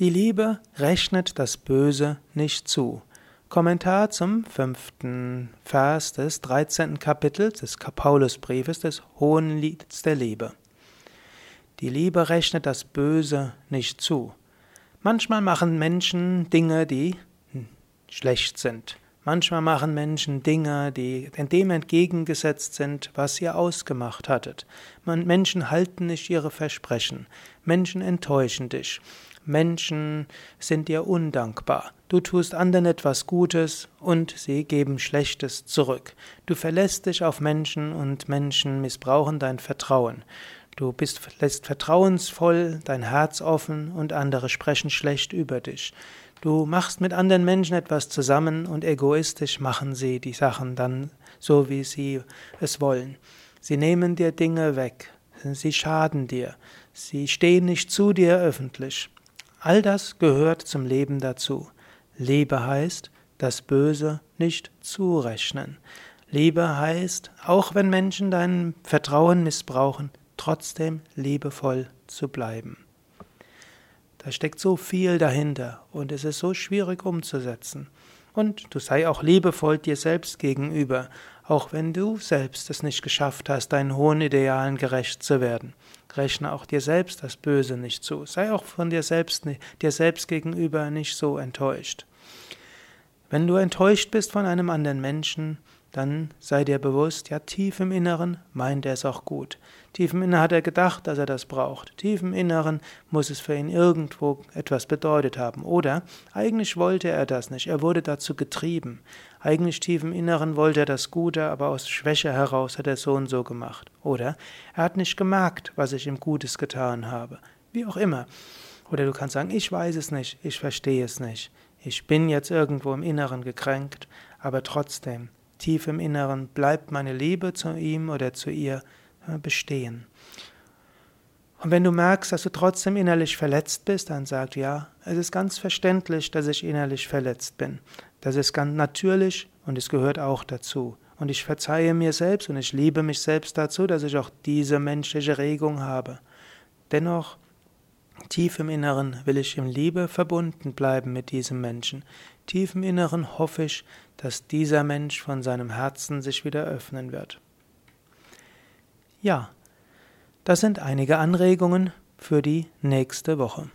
Die Liebe rechnet das Böse nicht zu. Kommentar zum fünften Vers des 13. Kapitels des Paulusbriefes des Hohen Lieds der Liebe. Die Liebe rechnet das Böse nicht zu. Manchmal machen Menschen Dinge, die schlecht sind. Manchmal machen Menschen Dinge, die dem entgegengesetzt sind, was ihr ausgemacht hattet. Menschen halten nicht ihre Versprechen. Menschen enttäuschen dich. Menschen sind dir undankbar. Du tust anderen etwas Gutes und sie geben Schlechtes zurück. Du verlässt dich auf Menschen und Menschen missbrauchen dein Vertrauen. Du bist, lässt vertrauensvoll dein Herz offen und andere sprechen schlecht über dich. Du machst mit anderen Menschen etwas zusammen und egoistisch machen sie die Sachen dann so, wie sie es wollen. Sie nehmen dir Dinge weg. Sie schaden dir. Sie stehen nicht zu dir öffentlich. All das gehört zum Leben dazu. Liebe heißt, das Böse nicht zurechnen. Liebe heißt, auch wenn Menschen dein Vertrauen missbrauchen, trotzdem liebevoll zu bleiben. Da steckt so viel dahinter und es ist so schwierig umzusetzen. Und du sei auch liebevoll dir selbst gegenüber, auch wenn du selbst es nicht geschafft hast, deinen hohen Idealen gerecht zu werden. Rechne auch dir selbst das Böse nicht zu. Sei auch von dir selbst, dir selbst gegenüber nicht so enttäuscht. Wenn du enttäuscht bist von einem anderen Menschen, dann sei dir bewusst, ja, tief im Inneren meint er es auch gut. Tief im Inneren hat er gedacht, dass er das braucht. Tief im Inneren muss es für ihn irgendwo etwas bedeutet haben. Oder eigentlich wollte er das nicht, er wurde dazu getrieben. Eigentlich tief im Inneren wollte er das Gute, aber aus Schwäche heraus hat er so und so gemacht. Oder er hat nicht gemerkt, was ich ihm Gutes getan habe. Wie auch immer. Oder du kannst sagen, ich weiß es nicht, ich verstehe es nicht. Ich bin jetzt irgendwo im Inneren gekränkt, aber trotzdem, tief im Inneren bleibt meine Liebe zu ihm oder zu ihr äh, bestehen. Und wenn du merkst, dass du trotzdem innerlich verletzt bist, dann sag ja, es ist ganz verständlich, dass ich innerlich verletzt bin. Das ist ganz natürlich und es gehört auch dazu. Und ich verzeihe mir selbst und ich liebe mich selbst dazu, dass ich auch diese menschliche Regung habe. Dennoch, tief im Inneren will ich in Liebe verbunden bleiben mit diesem Menschen. Tief im Inneren hoffe ich, dass dieser Mensch von seinem Herzen sich wieder öffnen wird. Ja, das sind einige Anregungen für die nächste Woche.